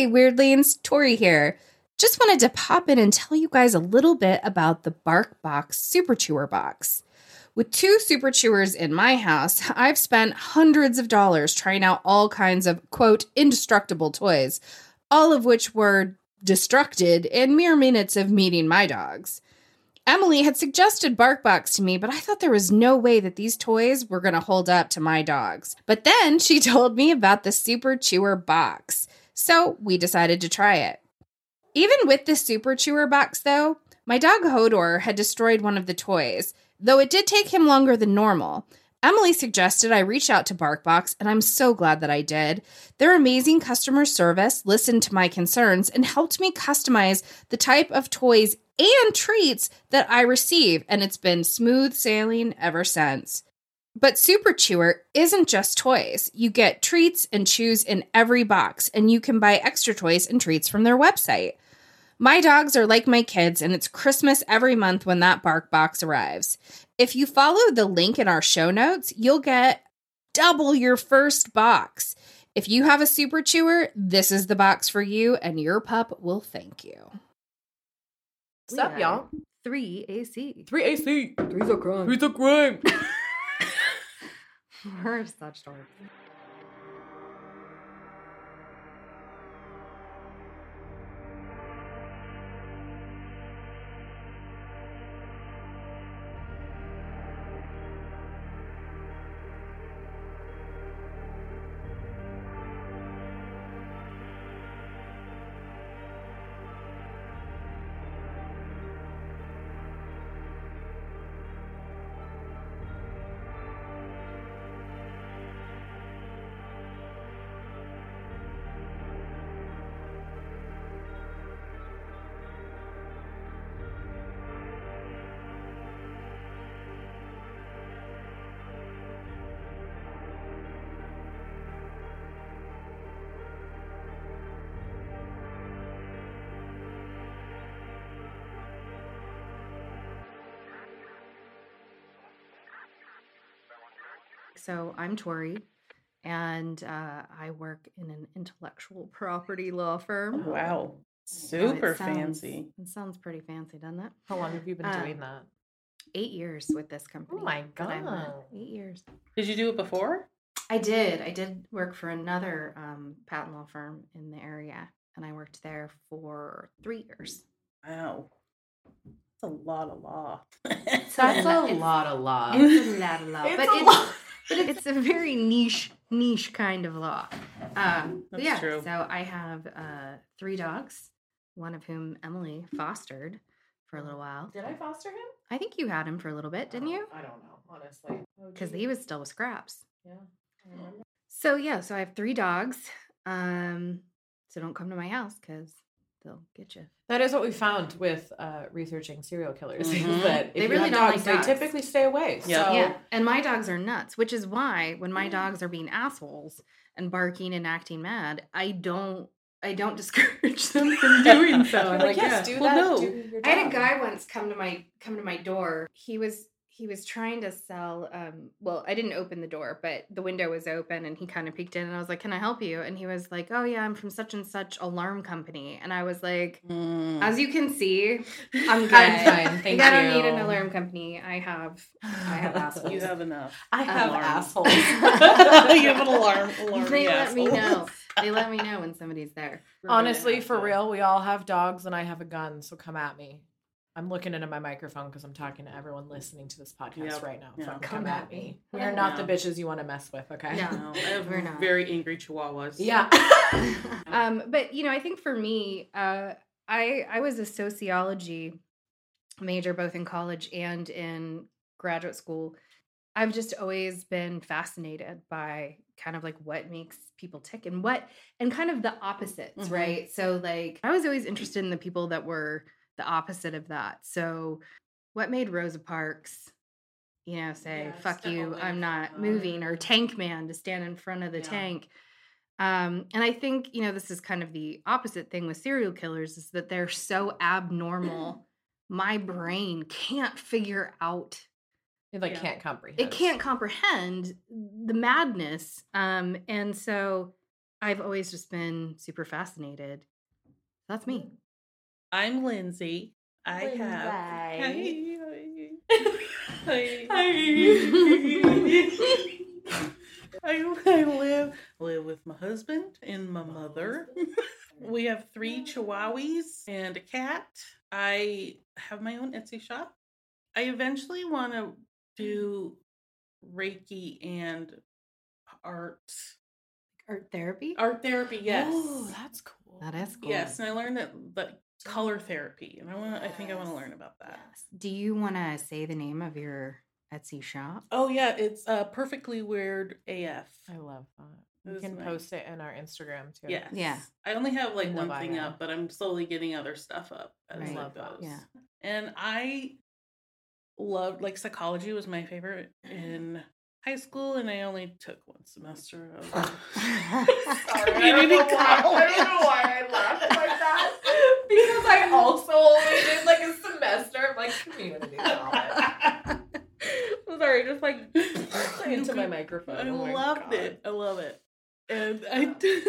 Hey, Weirdlings, Tori here. Just wanted to pop in and tell you guys a little bit about the BarkBox Super Chewer Box. With two Super Chewers in my house, I've spent hundreds of dollars trying out all kinds of, quote, indestructible toys, all of which were destructed in mere minutes of meeting my dogs. Emily had suggested BarkBox to me, but I thought there was no way that these toys were going to hold up to my dogs. But then she told me about the Super Chewer box. So we decided to try it. Even with the Super Chewer box, though, my dog Hodor had destroyed one of the toys, though it did take him longer than normal. Emily suggested I reach out to BarkBox, and I'm so glad that I did. Their amazing customer service listened to my concerns and helped me customize the type of toys and treats that I receive, and it's been smooth sailing ever since. But Super Chewer isn't just toys. You get treats and chews in every box, and you can buy extra toys and treats from their website. My dogs are like my kids, and it's Christmas every month when that BarkBox arrives. If you follow the link in our show notes, you'll get double your first box. If you have a super chewer, this is the box for you, and your pup will thank you. What's up, y'all? Three AC. Three AC. Three's a crime. Three's a crime. We're such dorks. So I'm Tori, and uh, I work in an intellectual property law firm. Wow. Oh, it Super sounds- fancy. It sounds pretty fancy, doesn't it? How long have you been Uh, doing that? Eight years with this company. Oh my that I'm with. God. Eight years. Did you do it before? I did. I did work for another um, patent law firm in the area, and I worked there for three years. Wow. That's a lot of law. That's That's a it's- lot of law. It's a lot of law, It's but a it's, lot. But it's a very niche niche kind of law. Um, That's yeah, true. so I have uh, three dogs, one of whom Emily fostered for a little while. Did I foster him? I think you had him for a little bit, didn't you? I don't know, honestly. Because he was still with Scraps. Yeah. I. So yeah, so I have three dogs. Um, so don't come to my house because they'll get you. That is what we found with uh, researching serial killers. is Mhm. that if They you really have don't dogs, like dogs. they typically stay away. Yeah. So yeah, and my dogs are nuts, which is why when my dogs are being assholes and barking and acting mad, I don't I don't discourage them from doing so. I'm Like, like, yes, yeah. do Well, that. no. do your I had a guy once come to my come to my door. He was he was trying to sell um well, I didn't open the door, but the window was open and he kind of peeked in and I was like, "Can I help you?" And he was like, "Oh yeah, I'm from such and such alarm company." And I was like, Mm. "As you can see, I'm good. I'm fine, thank I don't need an alarm company. I have I have assholes. you have enough. I have Alarm. assholes. you have an alarm. alarm they let me know. They let me know when somebody's there. We're Honestly, for real, we all have dogs and I have a gun, so come at me. I'm looking into my microphone because I'm talking to everyone listening to this podcast Yep. right now. Yeah. Fucking Come come at at me. me. We are not the bitches you want to mess with, okay? No. No, I have We're not. very angry chihuahuas. Yeah. um, but you know, I think for me, uh, I I was a sociology major both in college and in graduate school. I've just always been fascinated by kind of like what makes people tick and what and kind of the opposites, Mhm. right? So like I was always interested in the people that were the opposite of that. So what made Rosa Parks, you know, say, Yeah, fuck you, I'm not moving, or Tank Man to stand in front of the Yeah. tank. Um, and I think, you know, this is kind of the opposite thing with serial killers is that they're so abnormal. My brain can't figure out It like Yeah. can't comprehend. it can't comprehend the madness um and so I've always just been super fascinated. That's me. I'm Lindsey. I have. Lindsey. Hi. Hi. I, I live live with my husband and my mother. We have three chihuahuas and a cat. I have my own Etsy shop. I eventually want to mm. do Reiki and art Art therapy? art therapy. Oh, yes, Oh, that's cool. That is cool. yes, and I learned that that color therapy, and I want. I think I want to learn about that. Do you want to say the name of your Etsy shop? Oh yeah, it's uh perfectly weird AF. I love that. It We can nice. post it in our Instagram too. Yes. Yeah. I only have like In one thing up, but I'm slowly getting other stuff up as Right. Love goes. Yeah. And I loved like psychology was my favorite in high school, and I only took one semester of. Sorry, You I don't, know to why, I don't know why I laughed like that. Because I also only did like a semester of like community college. I'm sorry, just like into my microphone. I Oh loved God. it. I love it. And oh, I did,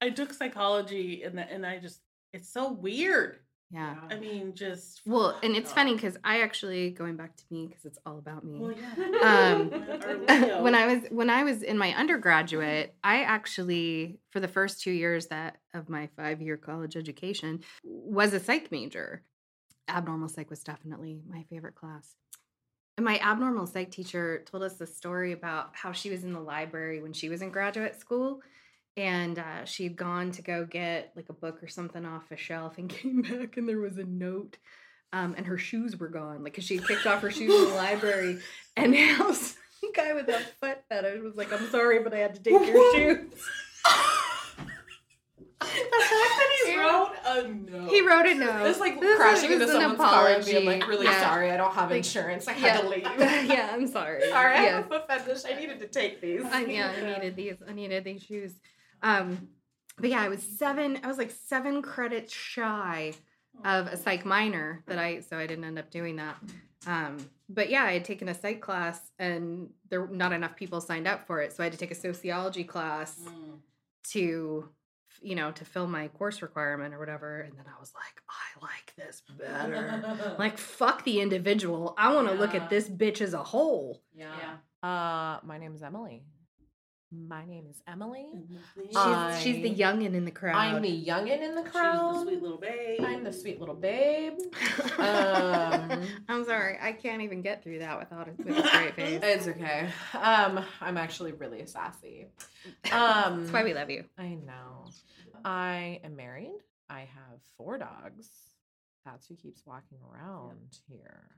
I took psychology, and that, and I just it's so weird. Yeah. I mean, just Well, and it's funny because I actually going back to me because it's all about me. well, yeah. Um, when I was when I was in my undergraduate, I actually for the first two years that of my five year college education was a psych major. Abnormal psych was definitely my favorite class. And my abnormal psych teacher told us the story about how she was in the library when she was in graduate school. And uh, she'd gone to go get like a book or something off a shelf and came back, and there was a note um, and her shoes were gone, like because she had kicked off her shoes in the library, and now some guy with a foot fetish was like, "I'm sorry, but I had to take your shoes." The fact that he wrote a note. He wrote a note. It's like This crashing into an someone's car and being like, really Yeah. sorry, I don't have Like, insurance. I had yeah. to leave. yeah, I'm sorry. Sorry, I Yeah. have a foot fetish. I needed to take these. I, yeah, I needed these. I needed these shoes. Um, but yeah, I was seven. I was like seven credits shy of a psych minor that I. So I didn't end up doing that. Um, but yeah, I had taken a psych class, and there were not enough people signed up for it, so I had to take a sociology class Mm. to, you know, to fill my course requirement or whatever. And then I was like, I like this better. like fuck the individual. I want to look at this bitch as a whole. yeah. Yeah. Uh, my name is Emily. My name is Emily. She's, I- she's the youngin in the crowd. I'm the youngin in the crowd. She's the sweet little babe. I'm the sweet little babe. Um, I'm sorry, I can't even get through that without a, with a straight face. It's okay. Um, I'm actually really sassy. Um, That's why we love you. I know. I am married. I have four dogs. That's who keeps walking around here.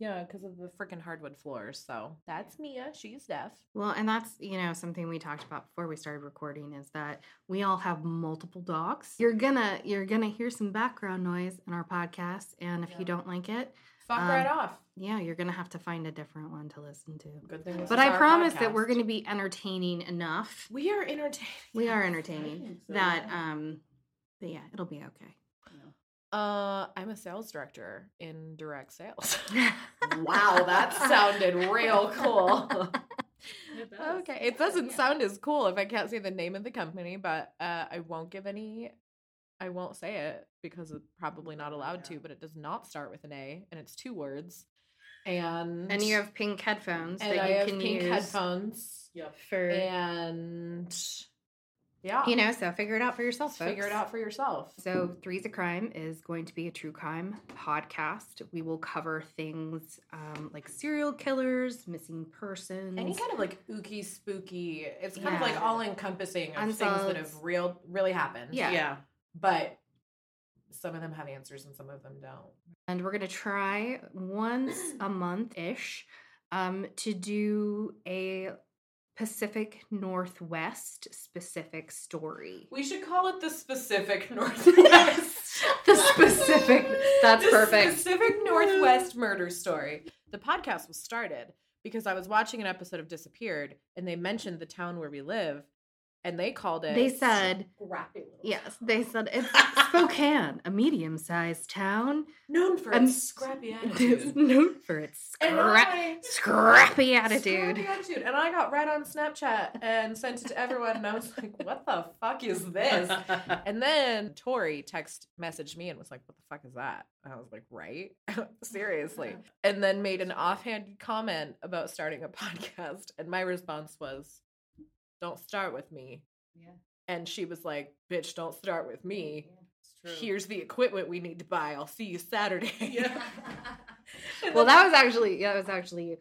Yeah, because of the freaking hardwood floors. So that's Mia. She's deaf. Well, and that's you know something we talked about before we started recording is that we all have multiple dogs. You're gonna you're gonna hear some background noise in our podcast, and if Yeah. you don't like it, Fuck Um, right off. yeah, you're gonna have to find a different one to listen to. Good thing. But I promise that we're going to be entertaining enough. We are entertaining. We are entertaining so, that yeah. um, but yeah, it'll be okay. Uh, I'm a sales director in direct sales. wow, that sounded real cool. It. Okay, it doesn't sound as cool if I can't say the name of the company, but uh, I won't give any. I won't say it because it's probably not allowed to. But it does not start with an A, and it's two words. And and you have pink headphones and that I you have can pink use headphones, Yep. for and yeah, you know. So figure it out for yourself. figure it out for yourself. So, Three's a Crime is going to be a true crime podcast. We will cover things um, like serial killers, missing persons. Any kind of like ooky spooky. It's kind of like all encompassing of things that have real really happened. Yeah. Yeah. but some of them have answers and some of them don't. and we're going to try once a month ish um, to do a Pacific Northwest specific story. We should call it the specific Northwest. The specific- that's The perfect. Specific Northwest murder story. The podcast was started because I was watching an episode of Disappeared and they mentioned the town where we live and they called it. They said, scrappy yes, they said it's Spokane, a medium-sized town, known for Um, its scrappy attitude. known for its And scrap, I- scrappy attitude. Scrappy attitude. And I got right on Snapchat and sent it to everyone, and I was like, "What the fuck is this?" And then Tori text messaged me and was like, "What the fuck is that?" And I was like, "Right, seriously." And then made an offhand comment about starting a podcast, and my response was, "Don't start with me." Yeah. And she was like, "Bitch, don't start with me. True. Here's the equipment we need to buy. I'll see you Saturday." Yeah. Well, that was actually yeah, that was actually you.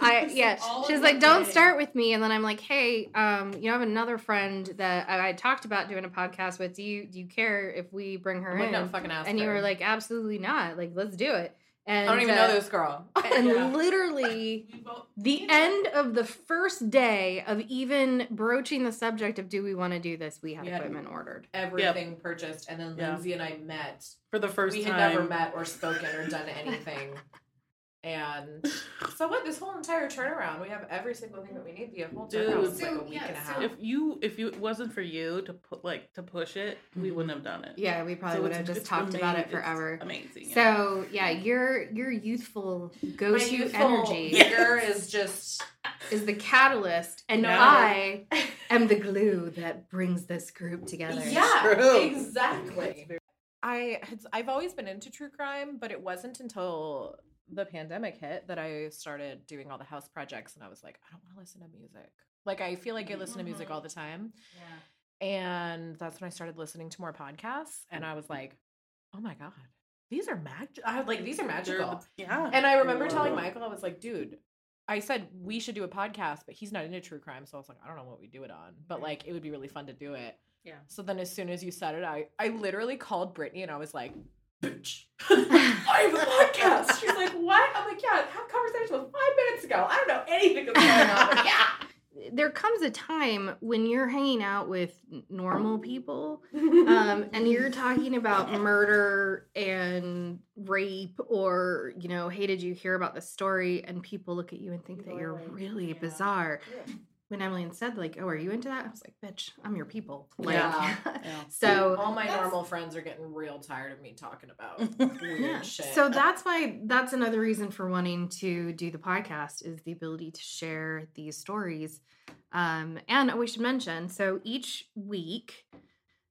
I yeah, All she's like, don't day. start with me, and then I'm like, hey, um, you know, I have another friend that I, I talked about doing a podcast with. Do you do you care if we bring her I'm like, in? no, fucking ask and you were like, absolutely not. Like, let's do it. And I don't even uh, know this girl. And Yeah. literally, the end of the first day of even broaching the subject of do we want to do this, we had We had- equipment ordered. Everything purchased, and then Yeah. Lindsey and I met. for the first we time. had never met or spoken or done anything. And so what? This whole entire turnaround, we have every single thing that we need. The whole Dude. turnaround was like So, a week yeah, and a so- half. If you if you it wasn't for you to put like to push it, we Mhm. wouldn't have done it. Yeah, we probably So would have just it's talked about it amazing. It's forever. Amazing. yeah. So yeah, your your youthful go to energy vigor is just is the catalyst, and Yeah. I am the glue that brings this group together. yeah, True. exactly. I had, I've always been into true crime, but it wasn't until the pandemic hit that I started doing all the house projects, and I was like, I don't want to listen to music. Like I feel like I listen to music all the time, Yeah. and that's when I started listening to more podcasts, and I was like, oh my god, these are magic. I was like, these are magical. yeah. And I remember telling Michael, I was like, dude, I said we should do a podcast, but he's not into true crime. So I was like, I don't know what we do it on, but like it would be really fun to do it. Yeah. So then as soon as you said it, I, I literally called Brittany and I was like, bitch, I have a podcast. She's like, what? I'm like, yeah, have conversation with five minutes ago. I don't know anything that's going on. But yeah. There comes a time when you're hanging out with normal people um, and you're talking about murder and rape or you know hey did you hear about the story? And people look at you and think that you're really bizarre when emily said like oh are you into that i was like bitch i'm your people like Yeah. Yeah. so All my normal friends are getting real tired of me talking about weird yeah. shit. So that's why that's another reason for wanting to do the podcast is the ability to share these stories. Um, and we should mention so each week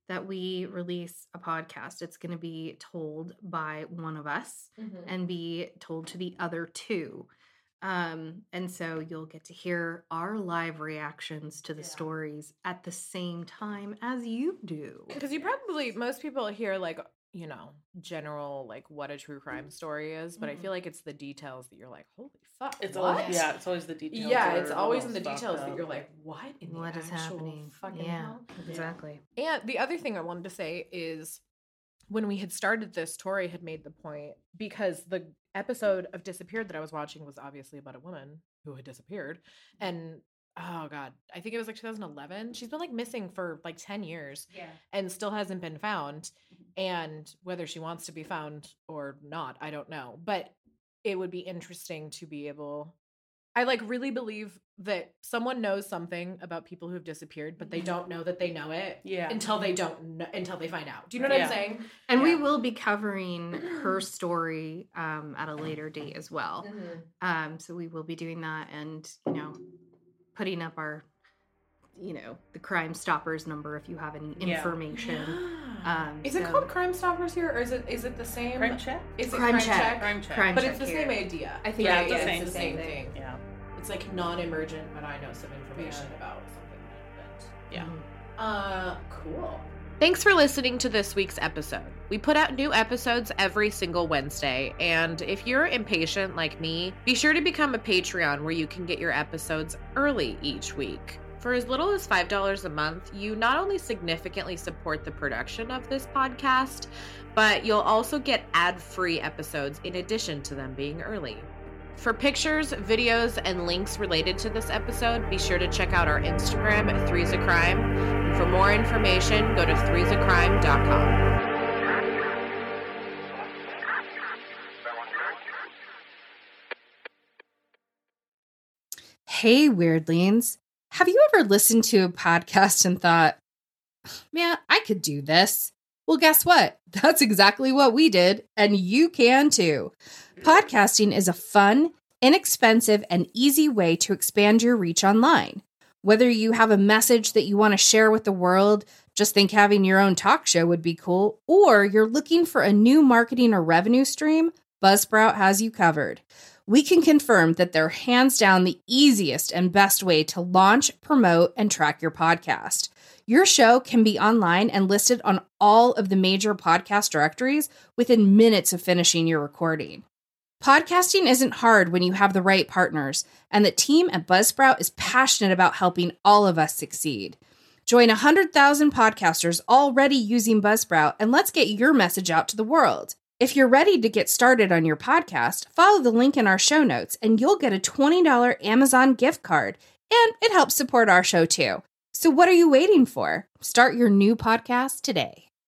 that we release a podcast, it's going to be told by one of us Mhm. and be told to the other two. Um, and so you'll get to hear our live reactions to the Yeah. stories at the same time as you do. Because you probably most people hear like you know general like what a true crime story is, but I Mhm. feel like it's the details that you're like, holy fuck, It's what? always yeah, it's always the details. yeah, it's always in the details fucked that you're like, what in the What is actual happening? Fucking yeah, hell? exactly. And the other thing I wanted to say is when we had started this, Tori had made the point because the episode of Disappeared that I was watching was obviously about a woman who had disappeared. Mm-hmm. And oh God, I think it was like 2011. She's been like missing for like 10 years Yeah. and still hasn't been found. Mm-hmm. And whether she wants to be found or not, I don't know. But it would be interesting to be able. I like really believe that someone knows something about people who have disappeared, but they don't know that they know it Yeah. until they don't know, until they find out. Do you know what Yeah. I'm saying? And we will be covering her story um, at a later date as well. Um, so we will be doing that and, you know, putting up our, you know, the Crime Stoppers number if you have any Yeah. information. Um, is it so- called Crime Stoppers here, or is it is it the same? Crime check. Is it Crime Crime, Check. Check? Crime check. Crime But check it's the here. same idea. I think Yeah, it's the is same the same thing. Yeah. It's like non-emergent, but I know some information about something that happened. Yeah. Mhm. Uh, cool. Thanks for listening to this week's episode. We put out new episodes every single Wednesday, and if you're impatient like me, be sure to become a Patreon where you can get your episodes early each week. For as little as $5 a month, you not only significantly support the production of this podcast, but you'll also get ad free episodes in addition to them being early. For pictures, videos, and links related to this episode, be sure to check out our Instagram at Three's a Crime. And for more information, go to threesacrime.com. Hey, weirdlings. Have you ever listened to a podcast and thought, man, I could do this? Well, guess what? That's exactly what we did, and you can too. Podcasting is a fun, inexpensive, and easy way to expand your reach online. Whether you have a message that you want to share with the world, just think having your own talk show would be cool, or you're looking for a new marketing or revenue stream, Buzzsprout has you covered. We can confirm that they're hands down the easiest and best way to launch, promote, and track your podcast. Your show can be online and listed on all of the major podcast directories within minutes of finishing your recording. Podcasting isn't hard when you have the right partners, and the team at Buzzsprout is passionate about helping all of us succeed. Join 100,000 podcasters already using Buzzsprout, and let's get your message out to the world. If you're ready to get started on your podcast, follow the link in our show notes, and you'll get a $20 Amazon gift card, and it helps support our show too. So, what are you waiting for? Start your new podcast today.